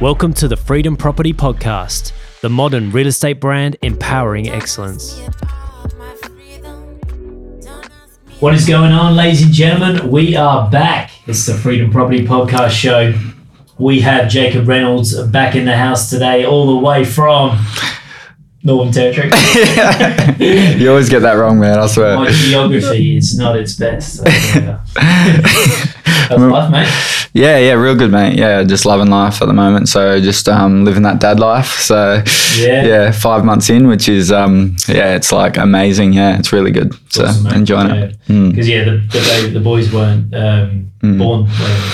Welcome to the Freedom Property Podcast, the modern real estate brand empowering excellence. What is going on, ladies and gentlemen? We are back. It's the Freedom Property Podcast show. We have Jacob Reynolds back in the house today, all the way from Northern Territory. You always get that wrong, man. I swear. My geography is not its best. That's life, mate. Yeah, yeah, real good, mate. Yeah, just loving life at the moment. So just um, living that dad life. So Yeah. yeah, five months in, which is um, yeah, it's like amazing. Yeah, it's really good. So Awesome, enjoying it. Mm. Because yeah, the, the baby- the boys weren't um, born when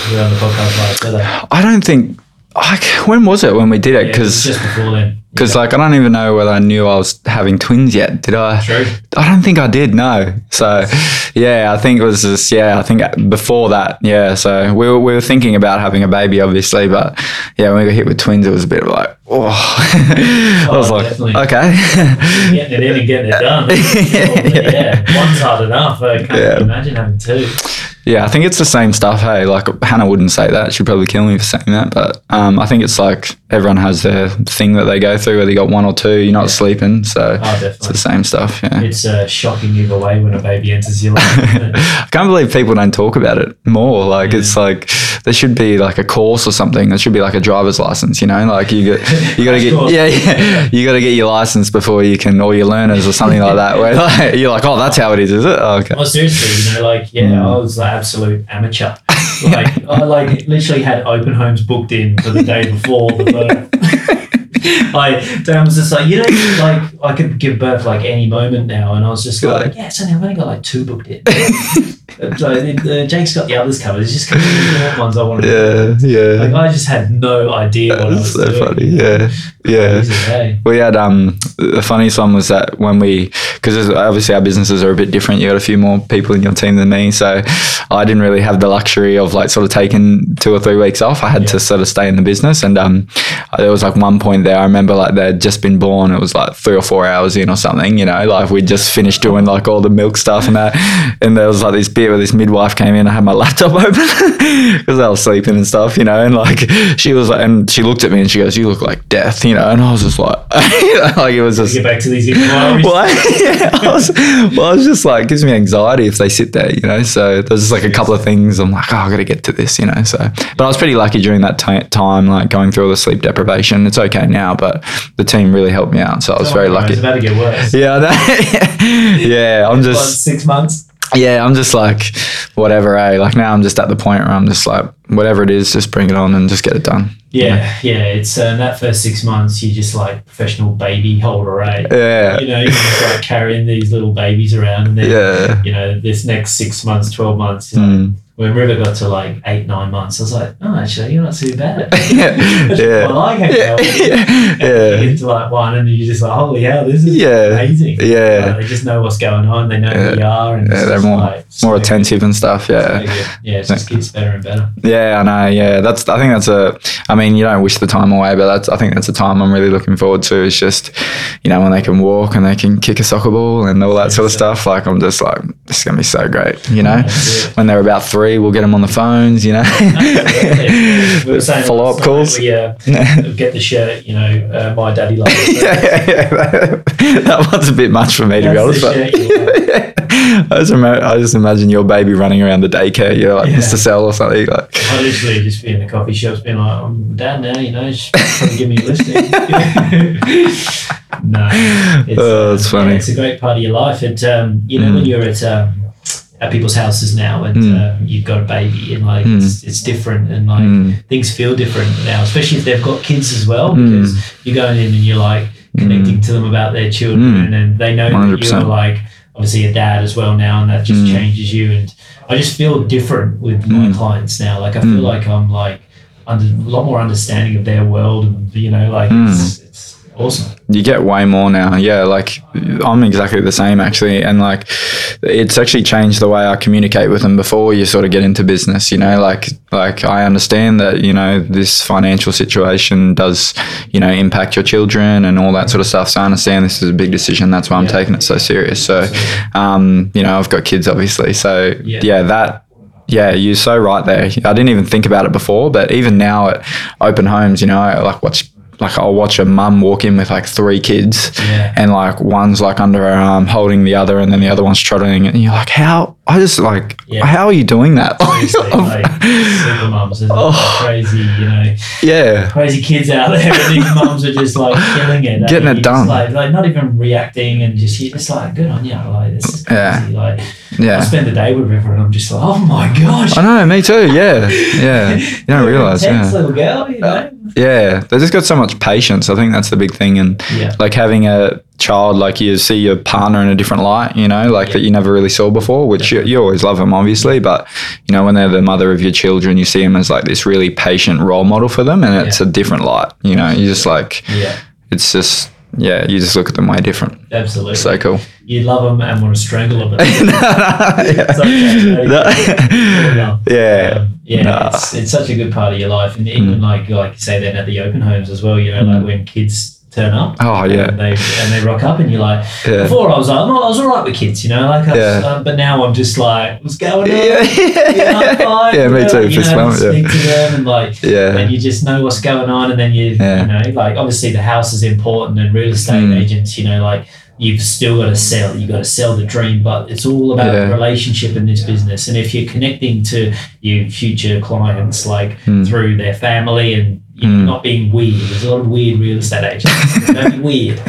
we were on the podcast were they? I don't think. Like, when was it when we did it? Yeah, it Because just before then. because Yeah. like I don't even know whether I knew I was having twins yet. Did I? True. I don't think I did. No. So yeah, I think it was just yeah. I think before that, yeah. So we were, we were thinking about having a baby, obviously, but yeah, when we got hit with twins, it was a bit of like oh. I was Oh, like definitely. okay. getting it in and getting it done. yeah, one's hard enough. I can't Yeah. imagine having two. Yeah, I think it's the same stuff. Hey, like Hannah wouldn't say that; she'd probably kill me for saying that. But um, I think it's like everyone has their thing that they go through. Whether you got one or two, you're not sleeping, so Oh, it's the same stuff. Yeah. It's uh, shocking either way when a baby enters your life. I can't believe people don't talk about it more. Like it's like there should be like a course or something. There should be like a driver's license. You know, like you get you got to get yeah, yeah you got to get your license before you can or your learners or something like that. Where like, you're like, oh, that's how it is, is it? Oh, okay. Well, seriously, you know, like, yeah, Mm. I was the absolute amateur. Like, I like literally had open homes booked in for the day before the birth. like, Dan was just like, you know, like I could give birth like any moment now, and I was just like, yeah, so I've only got like two booked in. so uh, Jake's got the others covered. It's just the ones I wanted. Yeah, yeah. Like I just had no idea what I was so doing. funny. Yeah, yeah. Crazy, hey? We had um the funniest one was that when we because obviously our businesses are a bit different. You got a few more people in your team than me, so I didn't really have the luxury of like sort of taking two or three weeks off. I had Yeah. to sort of stay in the business, and um there was like one point there. I remember like they'd just been born. It was like three or four hours in or something. You know, like we'd just finished doing like all the milk stuff and that, and there was like this bit where this midwife came in. I had my laptop open because I was sleeping and stuff. You know, and like she was like, and she looked at me and she goes, "You look like death," you know, and I was just like, you know, like it was just. Get back to these inquiries. Well, yeah, I was, well, I was just like, gives me anxiety if they sit there, you know. So there's just like a couple of things I'm like, oh, I got to get to this, you know. So, but I was pretty lucky during that ti time, like going through all the sleep deprivation. It's okay now, but the team really helped me out, so I was very It's lucky. about to get worse. Yeah, know. yeah, I'm What, just, six months. yeah, I'm just like, whatever, eh? Like now, I'm just at the point where I'm just like, whatever it is, just bring it on and just get it done. Yeah, yeah. It's uh, in that first six months, you're just like professional baby holder, right? Yeah, You know, you're just like carrying these little babies around, and then yeah. you know, this next six months, twelve months. You know, Mm. When River got to like eight, nine months, I was like, oh, actually, you're not too bad. yeah, yeah. I like it. yeah, And you get to like one, and you're just like, holy hell, this is Yeah. amazing. yeah. Like, they just know what's going on. They know who you are, and Yeah, they're more- like, More attentive and stuff. Yeah. Yeah, it just gets better and better. yeah, I know. Yeah, that's. I think that's a. I mean, you don't wish the time away, but that's. I think that's a time I'm really looking forward to. It's just, you know, when they can walk and they can kick a soccer ball and all that sort of stuff. Like I'm just like, this is gonna be so great. You know, when they're about three, we'll get them on the phones. You know, We Follow up calls. We uh, get the shirt, you know, uh, my daddy loves it. yeah, yeah, yeah. that one's a bit much for me to be honest. But you. I just, ima- I just imagine your baby running around the daycare. You're like Yeah. Mr. Cell or something. Like, I literally just be in the coffee shops being like, I'm dad now, you know, just give me a listing. no. It's, Oh, uh, that's funny. yeah, it's a great part of your life. And, um, you know, Mm. when you're at, um, at people's houses now and Mm. uh, you've got a baby and like Mm. it's, it's different and like mm, things feel different now, especially if they've got kids as well, Mm. because you're going in and you're like connecting to them about their children Mm. and they know that 100%. you're like obviously a dad as well now and that just changes you and I just feel different with my clients now. Like I feel like I'm like under, a lot more understanding of their world and you know, like it's awesome. you get way more now. Yeah, like I'm exactly the same actually, and like it's actually changed the way I communicate with them before you sort of get into business. You know, like like I understand that you know this financial situation does you know impact your children and all that sort of stuff. So I understand this is a big decision. That's why I'm Yeah. taking it so serious. So um, you know, I've got kids obviously. So Yeah. yeah, that yeah, you're so right there. I didn't even think about it before, but even now at open homes, you know, I like watch like I'll watch a mum walk in with like three kids Yeah. and like one's like under her arm holding the other and then the other one's trotting and you're like, How I just like Yeah. how are you doing that? Like super mums? Oh. crazy, you know, yeah. crazy kids out there, and these mums are just like killing it, Getting eh? it done. like, like not even reacting, and just you're just like, good on you, like this is Yeah. crazy. Like I Yeah. spend the day with River, and I'm just like, oh my gosh, I know, me too, yeah. Yeah. You don't realise, yeah. little girl, you know. Yeah. They just got so much patience. I think that's the big thing and Yeah. like having a child like you see your partner in a different light you know like Yeah. that you never really saw before which you, you always love them obviously but you know when they're the mother of your children you see them as like this really patient role model for them and it's a different light you know you just like Yeah, it's just yeah you just look at them way different absolutely. so cool you love them and want to strangle them. yeah. No. yeah Um, yeah, Nah. it's, it's such a good part of your life, and even Mm. like like you say then at the open homes as well. You know, like Mm. when kids turn up. Oh, yeah. and they and they rock up, and you're like. yeah Before I was like, no, I was alright with kids, you know, like, I was, Yeah. uh, but now I'm just like, what's going on? yeah, Yeah, fine, yeah, me whatever, too. You Fist know, bump, yeah. to them and like, yeah, and you just know what's going on, and then you, Yeah. you know, like obviously the house is important, and real estate Mm. agents, you know, like you've still got to sell, You've got to sell the dream, but it's all about Yeah. the relationship in this business, and if you're connecting to your future clients, like Mm. through their family and. You know, Mm. Not being weird. There's a lot of weird real estate agents. Don't be weird.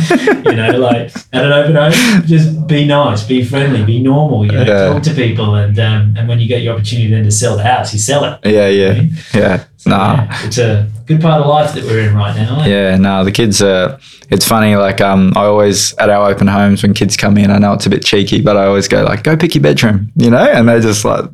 You know, like at an open home, just be nice, be friendly, be normal. You know, Yeah. talk to people, and um, and when you get your opportunity then to sell the house, you sell it. yeah, yeah, yeah. Nah. yeah, it's a good part of life that we're in right now. eh? Yeah, no, the kids are. It's funny. Like, um, I always at our open homes when kids come in, I know it's a bit cheeky, but I always go like, "Go pick your bedroom," you know, and they just like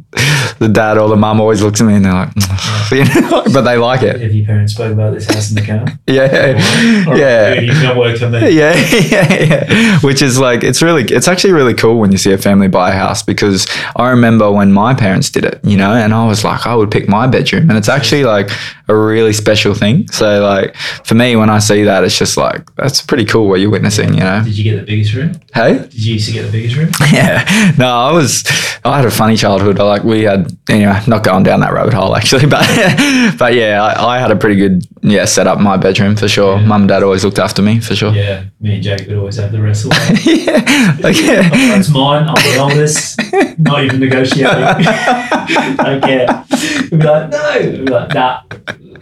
the dad or the mum always looks at me and they're like, you know, but they like it. Have your parents spoke about this house in the car? Yeah, Or- or yeah. You can work on that. Yeah, yeah, yeah. Which is like it's really it's actually really cool when you see a family buy a house because I remember when my parents did it, you know, and I was like, I would pick my bedroom. And it's actually like a really special thing. So like for me when I see that it's just like that's pretty cool what you're witnessing, you know. Did you get the biggest room? Hey? Did you used to get the biggest room? Yeah. No, I was I had a funny childhood. I like we had anyway, not going down that rabbit hole actually, but but yeah, I, I had a pretty good yeah, set up my bedroom for sure. Yeah. Mum and dad always looked after me for sure. Yeah, me and Jake would always have the rest of the way. yeah. Like, yeah. That's mine. I'm the oldest. Not even negotiating. Don't care. We'd be like, no. We'd be like, nah.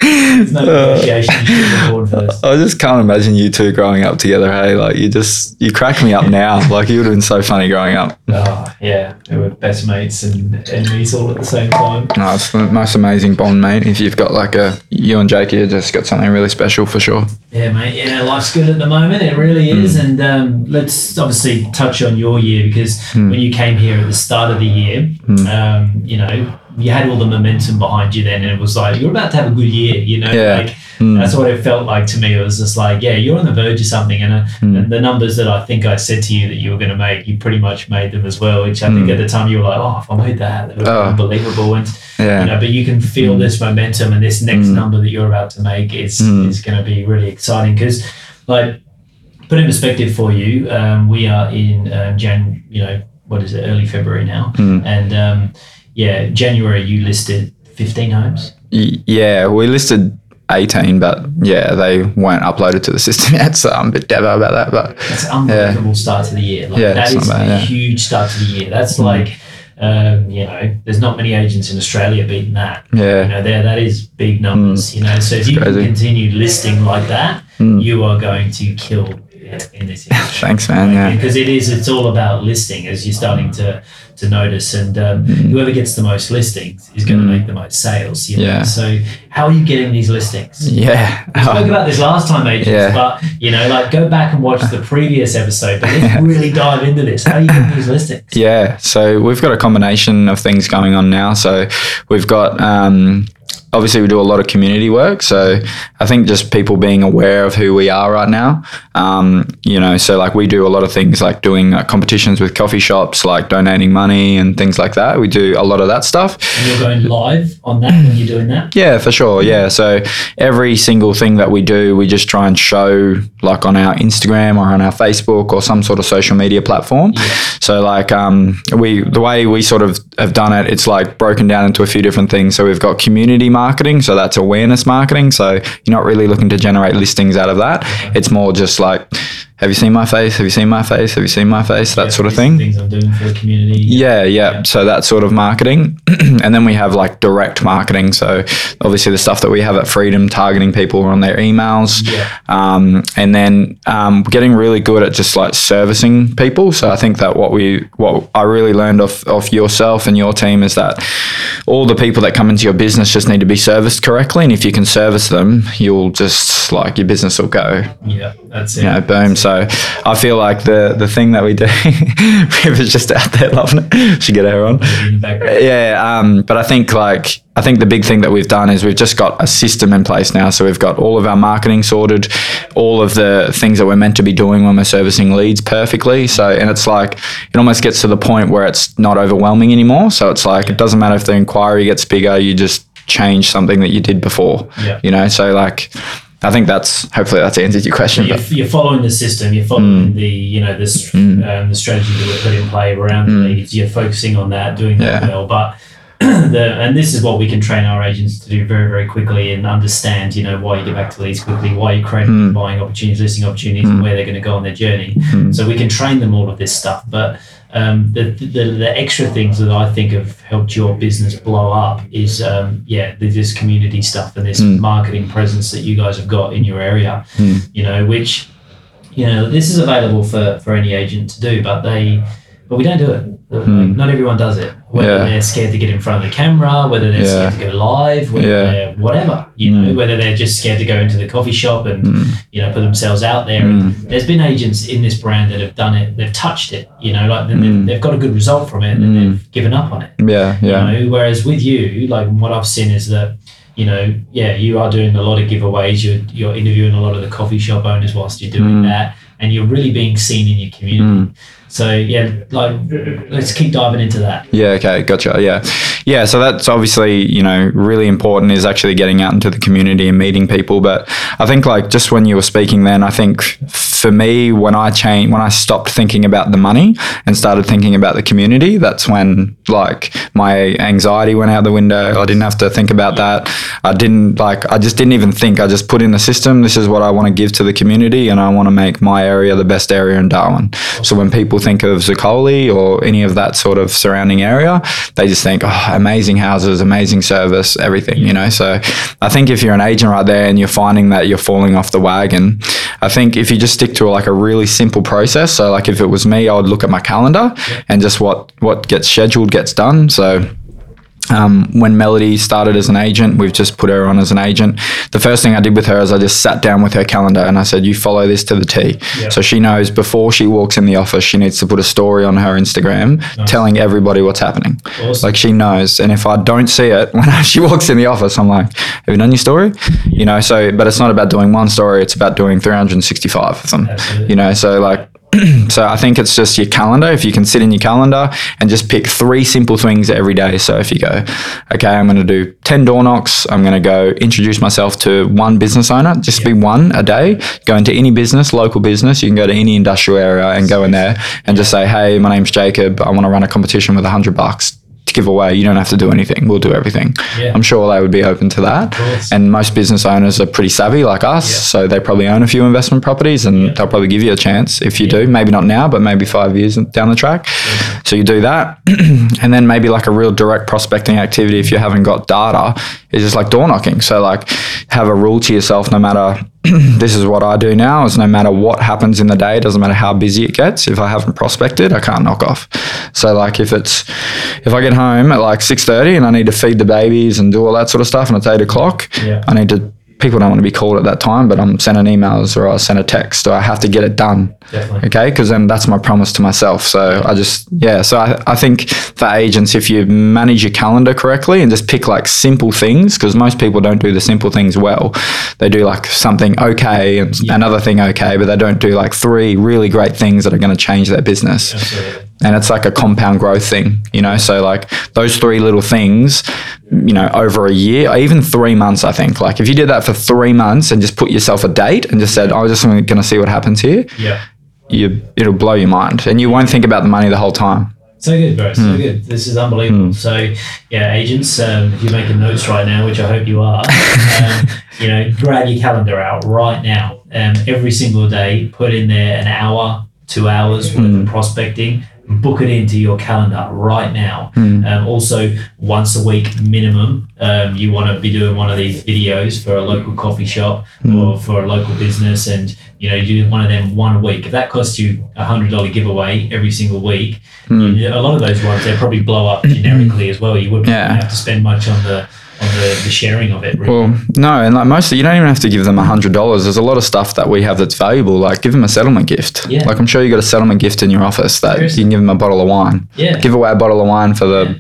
There's no negotiation. You first. I just can't imagine you two growing up together. Hey, like you just you crack me up now. Like you would have been so funny growing up. Oh, yeah. We were best mates and enemies all at the same time. No, it's the most amazing bond, mate. If you've got like a you and Jake, you just got something really special for sure. Yeah, mate. Yeah, life's good at the moment. It really is. And um, let's obviously touch on your year because Hmm. when you came here at the start of the year, um, you know, you had all the momentum behind you then, and it was like you're about to have a good year. You know, Yeah. like Mm. that's what it felt like to me. It was just like, yeah, you're on the verge of something, and, uh, Mm. and the numbers that I think I said to you that you were going to make, you pretty much made them as well. Which I think Mm. at the time you were like, oh, if I made that, that would be Oh. unbelievable. And Yeah. you know, but you can feel Mm. this momentum and this next Mm. number that you're about to make is is going to be really exciting because, like, put in perspective for you, um, we are in um, Jan, you know, what is it, early February now, Mm. and um, yeah, January you listed 15 homes. Yeah, we listed 18, but yeah, they weren't uploaded to the system yet, so I'm a bit devo about that. But That's an unbelievable start to the year. Like, Yeah, that it's is bad, a yeah. huge start to the year. That's Mm. like. Um, you know, there's not many agents in Australia beating that. Yeah. You yeah, know, there that is big numbers. You know, so if you can continue listing like that, Mm. you are going to kill in this industry. thanks, man. Yeah, Because it is, it's all about listing as you're starting to to notice, and um, whoever gets the most listings is going to Mm. make the most sales. You know? Yeah. So how are you getting these listings? yeah. We spoke about this last time, agents, Yeah. but you know, like go back and watch the previous episode. But let's really dive into this. How are you getting these listings? Yeah, so we've got a combination of things going on now. So we've got um, obviously we do a lot of community work. So I think just people being aware of who we are right now. Um, you know, so like we do a lot of things like doing uh, competitions with coffee shops, like donating money and things like that. We do a lot of that stuff. And you're going live on that when you're doing that. Yeah, for sure. Yeah. So every single thing that we do, we just try and show like on our Instagram or on our Facebook or some sort of social media platform. Yeah. So like um, we the way we sort of have done it, it's like broken down into a few different things. So we've got community marketing, so that's awareness marketing. So you're not really looking to generate listings out of that. It's more just like, have you seen my face? Have you seen my face? Have you seen my face? That Yeah, sort of thing. Things I'm doing for the community. Yeah, yeah. So that sort of marketing. and then we have like direct marketing. So obviously the stuff that we have at Freedom targeting people on their emails. Yeah. Um, and then um, getting really good at just like servicing people. So I think that what we what I really learned off off yourself and your team is that all the people that come into your business just need to be serviced correctly. And if you can service them, you'll just like your business will go Yeah, that's it. you know, boom. So I feel like the the thing that we do, River's just out there loving it. Should get her on. In the background. Yeah, um, but I think like I think the big thing that we've done is we've just got a system in place now. So we've got all of our marketing sorted, all of the things that we're meant to be doing when we're servicing leads perfectly. So and it's like it almost gets to the point where it's not overwhelming anymore. So it's like it doesn't matter if the inquiry gets bigger, you just change something that you did before. Yeah. You know, so like I think that's hopefully that's answered your question. You're, But you're following the system. You're Mm. following the you know this um, the strategy that we put in play around the leads. You're focusing on that, doing that Mm. Yeah. well. But the and this is what we can train our agents to do very very quickly and understand. You know why you get back to leads quickly, why you create Mm. buying opportunities, listing opportunities, and where they're going to go on their journey. So we can train them all of this stuff. But um, the, the the extra things that I think have helped your business blow up is um, yeah this community stuff and this marketing presence that you guys have got in your area. You know which you know this is available for for any agent to do, but they but we don't do it. Like, not everyone does it. Whether Hmm. Yeah. they're scared to get in front of the camera, whether they're Yeah. scared to go live, whether Yeah. they're whatever, you know, Mm. whether they're just scared to go into the coffee shop and Mm. you know put themselves out there. Mm. And there's been agents in this brand that have done it. They've touched it, you know, like Mm. they've, they've got a good result from it, and Mm. they've given up on it. yeah, yeah. You know, whereas with you, like what I've seen is that, you know, yeah, you are doing a lot of giveaways. You're you're interviewing a lot of the coffee shop owners whilst you're doing Mm. that, and you're really being seen in your community. So yeah, like let's keep diving into that. Yeah, okay, gotcha. Yeah. Yeah, so that's obviously, you know, really important is actually getting out into the community and meeting people. But I think like just when you were speaking then, I think for me, when I changed, when I stopped thinking about the money and started thinking about the community, that's when like my anxiety went out the window. I didn't have to think about that. I didn't like, I just didn't even think. I just put in the system. This is what I want to give to the community and I want to make my area the best area in Darwin. So when people think of Zuccoli or any of that sort of surrounding area, they just think, oh, amazing houses, amazing service, everything, you know? So I think if you're an agent right there and you're finding that you're falling off the wagon, I think if you just stick to like a really simple process, so like if it was me, I would look at my calendar and just what, what gets scheduled gets done. So um, when Melody started as an agent, we've just put her on as an agent. The first thing I did with her is I just sat down with her calendar and I said, "You follow this to the T." Yeah. So she knows before she walks in the office, she needs to put a story on her Instagram telling everybody what's happening. Awesome. Like she knows, and if I don't see it when she walks in the office, I'm like, "Have you done your story?" You know. So, but it's not about doing one story; it's about doing 365 of them. Absolutely. You know. So like. So I think it's just your calendar. If you can sit in your calendar and just pick three simple things every day. So if you go, okay, I'm going to do 10 door knocks. I'm going to go introduce myself to one business owner. Just be one a day. Go into any business, local business. You can go to any industrial area and go in there and just say, hey, my name's Jacob. I want to run a competition with a hundred bucks give away. You don't have to do anything. We'll do everything. Yeah. I'm sure they would be open to that. And most business owners are pretty savvy like us. Yeah. So they probably own a few investment properties and Yeah. they'll probably give you a chance if you do. Maybe not now, but maybe five years down the track. So you do that. and then maybe like a real direct prospecting activity if you haven't got data is just like door knocking. So like have a rule to yourself no matter this is what I do now is no matter what happens in the day, doesn't matter how busy it gets. If I haven't prospected, I can't knock off. So like if it's if I get home at like six thirty and I need to feed the babies and do all that sort of stuff and it's eight o'clock, Yeah. I need to people don't want to be called at that time, but I'm sending emails or I'll send a text or I have to get it done. Definitely. Okay, because then that's my promise to myself. So I just yeah. So I, I think for agents, if you manage your calendar correctly and just pick like simple things, because most people don't do the simple things well. They do like something okay and Yeah. another thing okay, but they don't do like three really great things that are going to change their business. Absolutely. And it's like a compound growth thing, you know. So like those three little things, you know, over a year, even three months, I think. Like if you did that for three months and just put yourself a date and just said, "I'm just going to see what happens here," Yeah. you it'll blow your mind, and you won't think about the money the whole time. So good, bro. So Hmm. good. This is unbelievable. So, yeah, agents, um, if you're making notes right now, which I hope you are, um, you know, grab your calendar out right now. Um, every single day, put in there an hour, two hours worth of prospecting. Book it into your calendar right now. Hmm. Um, also, once a week minimum, um, you want to be doing one of these videos for a local coffee shop Hmm. or for a local business, and you know, you do one of them one a week. If that costs you a hundred dollar giveaway every single week, Hmm. you- a lot of those ones they probably blow up generically as well. You wouldn't Yeah. have to spend much on the on the, the sharing of it. Really. Well, no, and like mostly, you don't even have to give them a hundred dollars. There's a lot of stuff that we have that's valuable. Like give them a settlement gift. Yeah. Like I'm sure you got a settlement gift in your office that Seriously. you can give them a bottle of wine. yeah, Give away a bottle of wine for the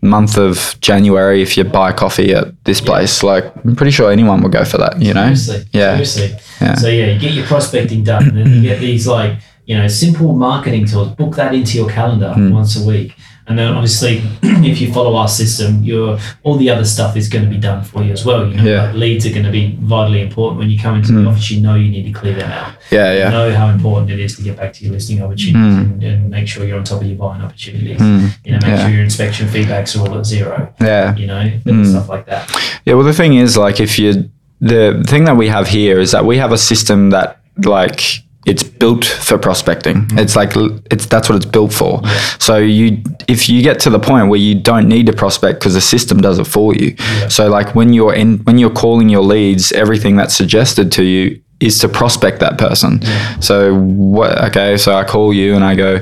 month of January if you buy coffee at this place. Like I'm pretty sure anyone would go for that. You know. seriously, Yeah. seriously. Yeah. So yeah, you get your prospecting done, and then you get these like you know simple marketing tools. Book that into your calendar Hmm. once a week, and then obviously if you follow our system, your all the other stuff is going to be done for you as well. You know, Yeah. like leads are going to be vitally important when you come into Hmm. the office. You know you need to clear them out. Yeah. You Yeah. know how important it is to get back to your listing opportunities Hmm. and, and make sure you're on top of your buying opportunities. Mm, You know, make Yeah. sure your inspection feedbacks are all at zero. yeah. You know, little Mm. stuff like that. Yeah, well, the thing is, like, if you, the thing that we have here is that we have a system that, like, it's built for prospecting. Mm-hmm. It's like it's that's what it's built for. Yeah. So you, if you get to the point where you don't need to prospect because the system does it for you. Yeah. So like when you're in, when you're calling your leads, everything that's suggested to you is to prospect that person. So what? Okay, so I call you and I go,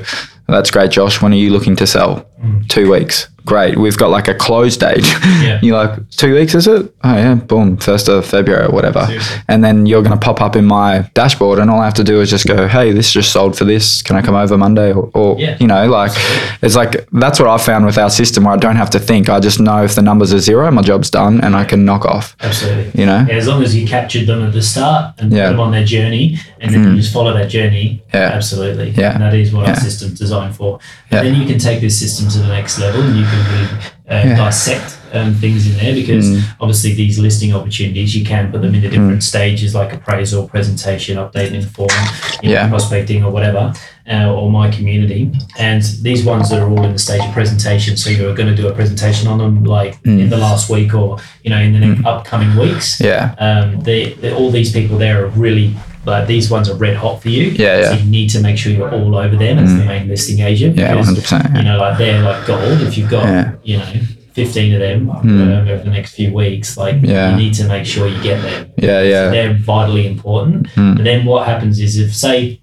"That's great, Josh. When are you looking to sell? Mm. Two weeks. Great. We've got like a close date. Yeah. You're like, two weeks, is it? Oh, yeah, boom, first of February or whatever. Seriously. And then you're going to pop up in my dashboard, and all I have to do is just go, hey, this just sold for this. Can I come over Monday? Or, or Yeah. you know, like, Absolutely. it's like, that's what I've found with our system where I don't have to think. I just know if the numbers are zero, my job's done, and I can knock off, Absolutely. you know? Yeah, as long as you captured them at the start and Yeah. put them on their journey, and then Mm. you just follow that journey. Yeah. Absolutely. Yeah. And that is what Yeah. our system's designed for. Yeah. And then you can take this system to the next level, and you can really uh, Yeah. dissect um, things in there because Mm. obviously these listing opportunities you can put them into different stages like appraisal, presentation, update, inform, you know, Yeah. prospecting or whatever, uh, or my community. And these ones that are all in the stage of presentation, so you're going to do a presentation on them like Mm. in the last week or you know in the next upcoming weeks. Yeah. Um, they, all these people there are really like these ones are red hot for you. Yeah, So yeah. you need to make sure you're all over them as the Mm. main listing agent. Yeah, because, 100%. You know, like they're like gold. If you've got Yeah. you know 15 of them Mm. um, over the next few weeks, like Yeah. you need to make sure you get them. Yeah, So yeah. they're vitally important. Mm. But then what happens is if say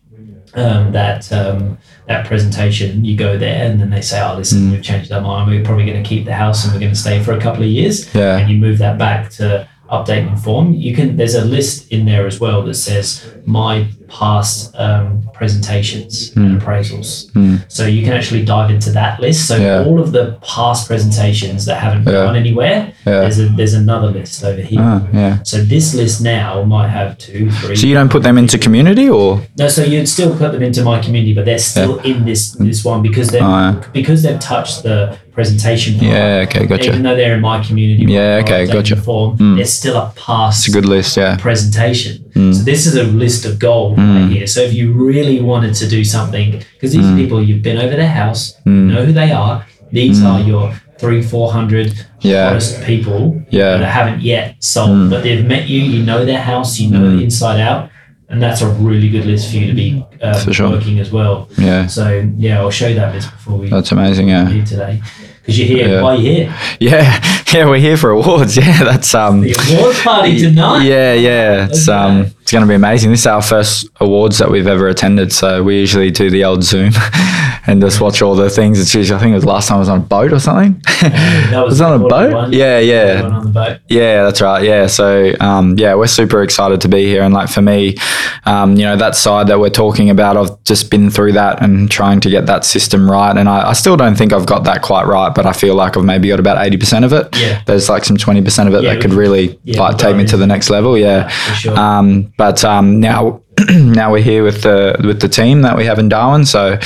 um, that um, that presentation, you go there and then they say, "Oh, listen, Mm. we've changed our mind. We're probably going to keep the house and we're going to stay for a couple of years." Yeah. And you move that back to update and inform. You can. There's a list in there as well that says my past um, presentations and appraisals. Mm. So you can actually dive into that list. So Yeah. all of the past presentations that haven't Yeah. gone anywhere, Yeah. there's a, there's another list over here. Ah, yeah. So this list now might have two, three. So you don't put them into community or? No, so you'd still put them into my community, but they're still in this this one because they Oh, yeah. are because they've touched the presentation. part, Yeah, okay, gotcha. Even though they're in my community, Yeah, okay, gotcha. Form, Mm. There's still a past It's a good list, yeah. presentation. Mm. So this is a list of gold Mm. right here. So if you really wanted to do something, because these are Mm. people you've been over their house, Mm. know who they are. These are your three, four hundred Yeah. people Yeah. that haven't yet sold, but they've met you. You know their house. You know the inside out. And that's a really good list for you to be um, For sure. working as well. Yeah. So yeah, I'll show you that list before we That's amazing, yeah. leave today. Because you're here. Yeah. Why are you here? Yeah, yeah, we're here for awards. Yeah, that's um. The awards party tonight. Yeah, yeah, it's Okay. um, it's going to be amazing. This is our first awards that we've ever attended, so we usually do the old Zoom and just watch all the things. It's usually, I think it was last time I was on a boat or something. That was it on a boat? one. Yeah, yeah. on the boat. Yeah, that's right. Yeah, so um, yeah, we're super excited to be here, and like for me, um, you know, that side that we're talking about, I've just been through that and trying to get that system right, and I, I still don't think I've got that quite right, but I feel like I've maybe got about eighty percent of it. Yeah. there's like some twenty percent of it Yeah, that could really yeah, like take me to the next level. Yeah, For sure. um, but um, now now we're here with the with the team that we have in Darwin. So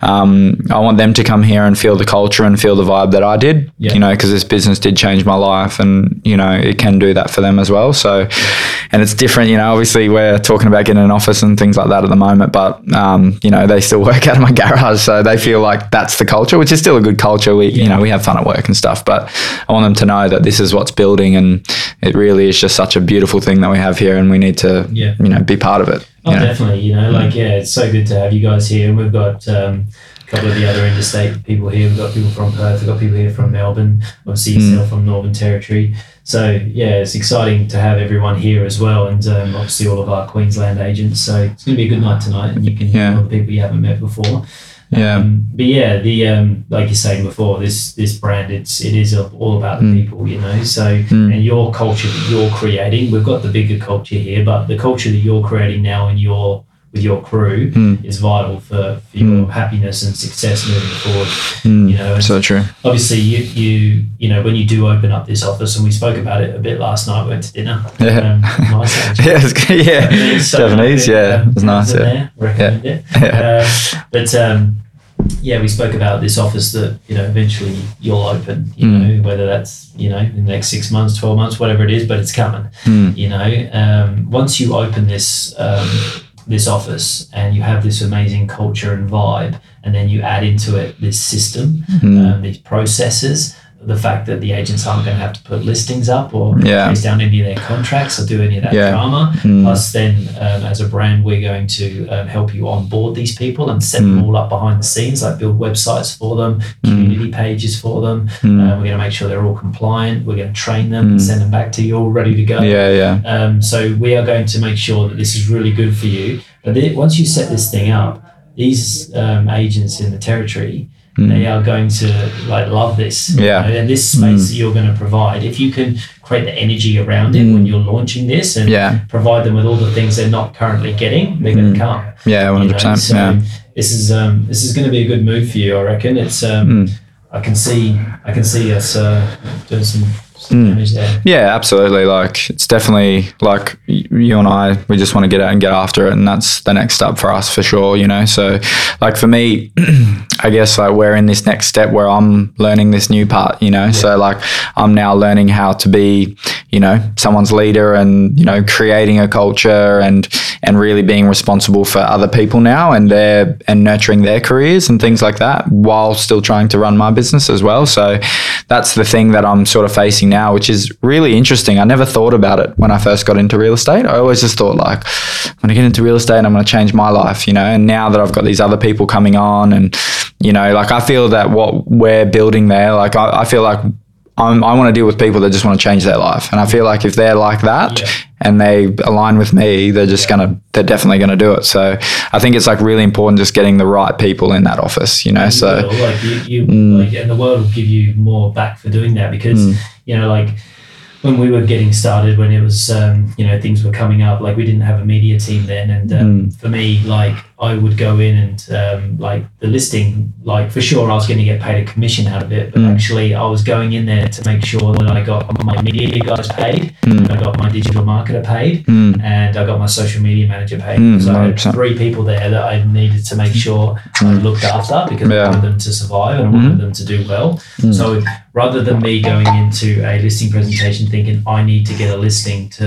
um, I want them to come here and feel the culture and feel the vibe that I did. Yeah. You know, because this business did change my life, and you know it can do that for them as well. So, and it's different. You know, obviously we're talking about getting an office and things like that at the moment, but um, you know they still work out of my garage, so they feel like that's the culture, which is still a good culture. We you know we have fun at work and stuff, but I want them to know that this is what's building, and it really is just such a beautiful thing that we have here, and we need to Yeah. you know be part of it. Oh, know? definitely. You know, like yeah, it's so good to have you guys here, and we've got um, a couple of the other interstate people here. We've got people from Perth. We've got people here from Melbourne. Obviously, Mm. yourself from Northern Territory. So yeah, it's exciting to have everyone here as well, and um, obviously all of our Queensland agents. So it's going to be a good night tonight, and you can Yeah. meet all the people you haven't met before. Yeah. Um, but yeah, the um, like you're saying before, this this brand, it's it is all about the Mm. people, you know. So Mm. and your culture that you're creating, we've got the bigger culture here, but the culture that you're creating now in your with your crew Mm. is vital for, for your happiness and success moving forward. Mm. You know, So true. obviously you you you know when you do open up this office, and we spoke about it a bit last night. We went to dinner. Yeah. Um, nice. yeah, yeah, Japanese, so Japanese. Yeah, Um, it was nice. Yeah. there. Recommend it. Yeah. Um, but um, yeah, we spoke about this office that you know eventually you'll open. You Mm. know whether that's you know in the next six months, twelve months, whatever it is, but it's coming. Mm. You know, um, once you open this um, this office and you have this amazing culture and vibe, and then you add into it this system, Mm. um, these processes. The fact that the agents aren't going to have to put listings up or Yeah. down any of their contracts or do any of that Yeah. drama. Mm. Plus, then um, as a brand, we're going to um, help you onboard these people and set them Mm. all up behind the scenes, like build websites for them, community pages for them. Mm. Uh, we're going to make sure they're all compliant. We're going to train them and Mm. send them back to you all ready to go. Yeah, yeah. Um, so we are going to make sure that this is really good for you. But then once you set this thing up, these um, agents in the territory, they are going to like love this. you Mm. Yeah. know, and this space that you're going to provide. If you can create the energy around it when you're launching this and Mm. Yeah. provide them with all the things they're not currently getting, they're going to come. Yeah, one you hundred know? So Yeah. this is um, this is going to be a good move for you, I reckon. It's um, Mm. I can see I can see us uh, doing some Mm. Yeah, absolutely. Like it's definitely like you and I, we just want to get out and get after it, and that's the next step for us for sure. You know, so like for me, I guess like we're in this next step where I'm learning this new part. You know, so like I'm now learning how to be, you know, someone's leader, and you know, creating a culture and and really being responsible for other people now and their and nurturing their careers and things like that, while still trying to run my business as well. So that's the thing that I'm sort of facing now, which is really interesting. I never thought about it when I first got into real estate. I always just thought like, when to get into real estate I'm going to change my life, you know. And now that I've got these other people coming on, and you know, like I feel that what we're building there, like I, I feel like. I'm, I want to deal with people that just want to change their life, and I feel like if they're like that Yeah. and they align with me, they're just gonna, they're definitely gonna do it. So I think it's like really important just getting the right people in that office, you know. You So will, like you, you Mm. like, and the world will give you more back for doing that because Mm. you know, like when we were getting started, when it was um, you know things were coming up, like we didn't have a media team then, and um, Mm. for me, like I would go in and um, like the listing, like for sure I was going to get paid a commission out of it, but Mm. actually I was going in there to make sure that I got my media guys paid, Mm. I got my digital marketer paid, Mm. and I got my social media manager paid. Mm, so I had three people there that I needed to make sure I looked after because I wanted them to survive and I wanted them to do well. Mm. So rather than me going into a listing presentation thinking I need to get a listing to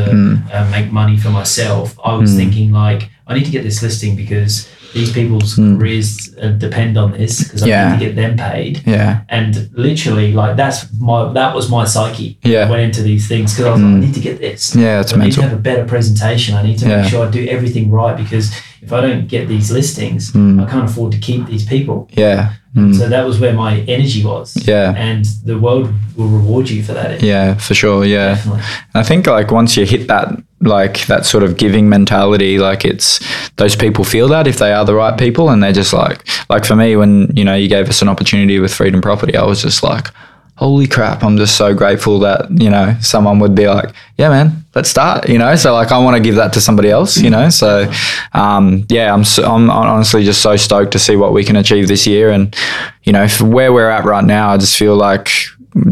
uh, make money for myself, I was thinking like I need to get this listing because these people's Mm. careers uh, depend on this because I Yeah. need to get them paid. yeah, And literally, like that's my that was my psyche. Yeah. I went into these things because I was like, Mm. I need to get this. yeah, it's I need to mental. have a better presentation. I need to Yeah. make sure I do everything right because if I don't get these listings, Mm. I can't afford to keep these people. Yeah, mm. So that was where my energy was. yeah, And the world will reward you for that. yeah, for sure. Yeah. Definitely. I think like once you hit that like that sort of giving mentality, like it's those people feel that if they are the right people and they're just like like for me when you know you gave us an opportunity with Freedom Property, I was just like, holy crap! I'm just so grateful that you know someone would be like, yeah, man, let's start. You know, so like I want to give that to somebody else. You know, so um, yeah, I'm so, I'm honestly just so stoked to see what we can achieve this year and you know for where we're at right now. I just feel like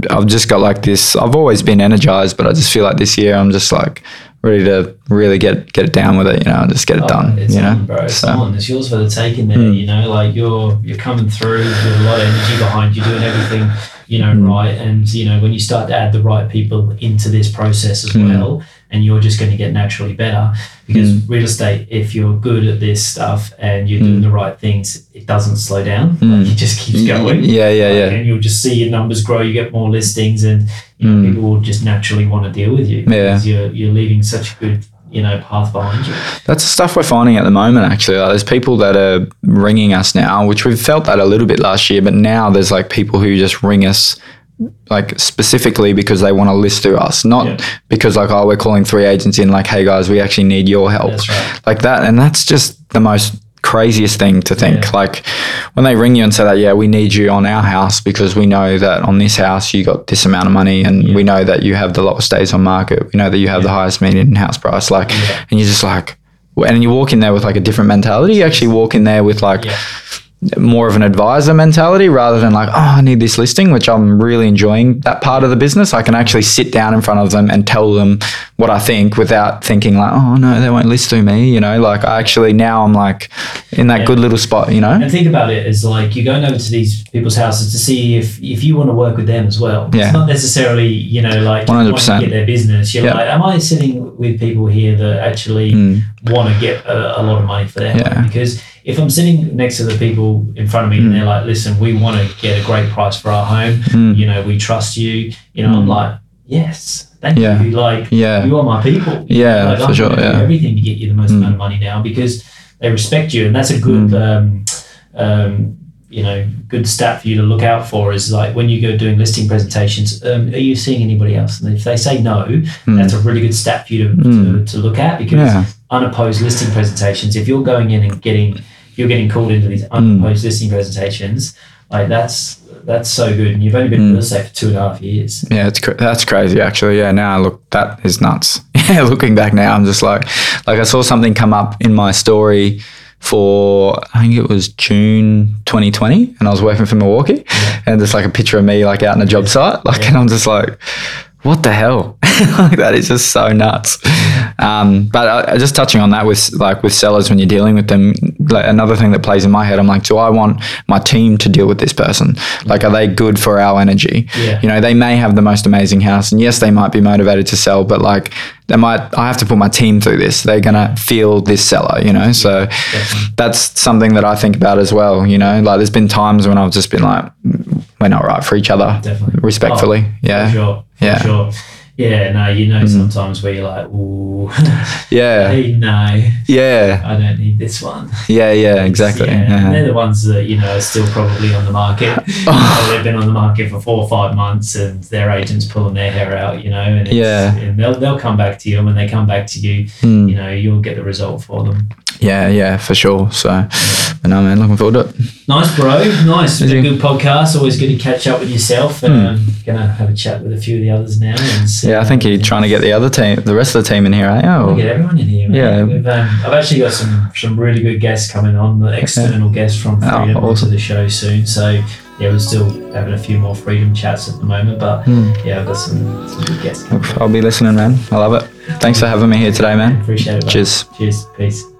I've just got like this. I've always been energized, but I just feel like this year I'm just like ready to really get get it down with it, you know, and just get it Oh, done. It's you know, on, bro. It's So, on. It's yours for the taking there. Mm. You know, like you're you're coming through with a lot of energy behind you, doing everything, you know, Mm. right. And you know, when you start to add the right people into this process as Mm. well, and you're just going to get naturally better because Mm. real estate, if you're good at this stuff and you're doing Mm. the right things, it doesn't slow down. Mm. Like, it just keeps going. Yeah, yeah, Like, yeah. And you'll just see your numbers grow. You get more listings, and you know, Mm. people will just naturally want to deal with you Yeah. because you're you're leaving such a good you know path behind you. That's the stuff we're finding at the moment, actually. Like, there's people that are ringing us now, which we've felt that a little bit last year, but now there's like people who just ring us like specifically because they want to list through us, not Yeah. because like, oh, we're calling three agents in, like, hey guys, we actually need your help. Right. Like that. And that's just the most craziest thing to think. Yeah. Like when they ring you and say that, yeah, we need you on our house because we know that on this house you got this amount of money and Yeah. we know that you have the lowest days on market. We know that you have the highest median house price. Like, Yeah. and you're just like, and you walk in there with like a different mentality. You actually walk in there with like Yeah. More of an advisor mentality rather than like, oh, I need this listing, which I'm really enjoying that part of the business. I can actually sit down in front of them and tell them what I think without thinking like, oh no, they won't list through me. You know, like I actually now I'm like in that Yeah. good little spot. You know, And think about it as like you're going over to these people's houses to see if if you want to work with them as well. Yeah. It's not necessarily you know like you want to 100%. get their business. You're Yeah. like, am I sitting with people here that actually Mm. want to get a, a lot of money for their Yeah. Because if I'm sitting next to the people in front of me Mm. and they're like, listen, we want to get a great price for our home. Mm. You know, we trust you. You know, I'm Mm. like, yes, thank Yeah. you. Like, yeah, you are my people. Yeah, like, for I'm sure, yeah. everything to get you the most Mm. amount of money now because they respect you, and that's a good, Mm. um, um, you know, good stat for you to look out for. Is like when you go doing listing presentations, um, are you seeing anybody else? And if they say no, Mm. that's a really good stat for you to, Mm. to, to look at because unopposed listing presentations. If you're going in and getting, you're getting called into these Mm. unopposed listing presentations, like that's that's so good. And you've only been in Mm. real estate for two and a half years. yeah. It's cra- that's crazy actually. Yeah, now I look that is nuts. Yeah, looking back now, I'm just like, like I saw something come up in my story for I think it was June 2020, and I was working for Milwaukee, Yeah. and there's like a picture of me like out in a job site, like, Yeah. and I'm just like, what the hell? like that is just so nuts. Um, but uh, just touching on that with like with sellers when you're dealing with them, like another thing that plays in my head, I'm like, do I want my team to deal with this person? Like, are they good for our energy? Yeah. You know, they may have the most amazing house, and yes, they might be motivated to sell, but like, they might. I have to put my team through this. They're gonna feel this seller, you know. So Definitely. that's something that I think about as well. You know, like there's been times when I've just been like, we're not right for each other, Definitely. respectfully. Oh, yeah, For sure. For Yeah. sure. Yeah, no, you know Mhm. sometimes where you're like, ooh, yeah, hey, no, yeah, I don't need this one. yeah, yeah. Exactly. Yeah, Yeah. They're the ones that, you know, are still probably on the market. Know, they've been on the market for four or five months and their agent's pulling their hair out, you know, and, Yeah. and they'll, they'll come back to you. And when they come back to you, Mm. you know, you'll get the result for them. Yeah, yeah, for sure. So, but no, man, looking forward to it. Nice, bro. Nice. Is A good podcast. Always good to catch up with yourself. Um, gonna have a chat with a few of the others now. And see Hmm. Yeah, I think you're trying to get the other team, the rest of the team in here, eh? We'll Oh, get everyone in here. Man. Yeah. We've, um, I've actually got some some really good guests coming on. The external guests from Oh, Freedom onto awesome. the show soon. So yeah, we're still having a few more Freedom chats at the moment. But Hmm. yeah, I've got some, some good guests coming. I'll be listening, man. I love it. Thanks for having me here today, man. Appreciate it. mate. Cheers. Cheers. Peace.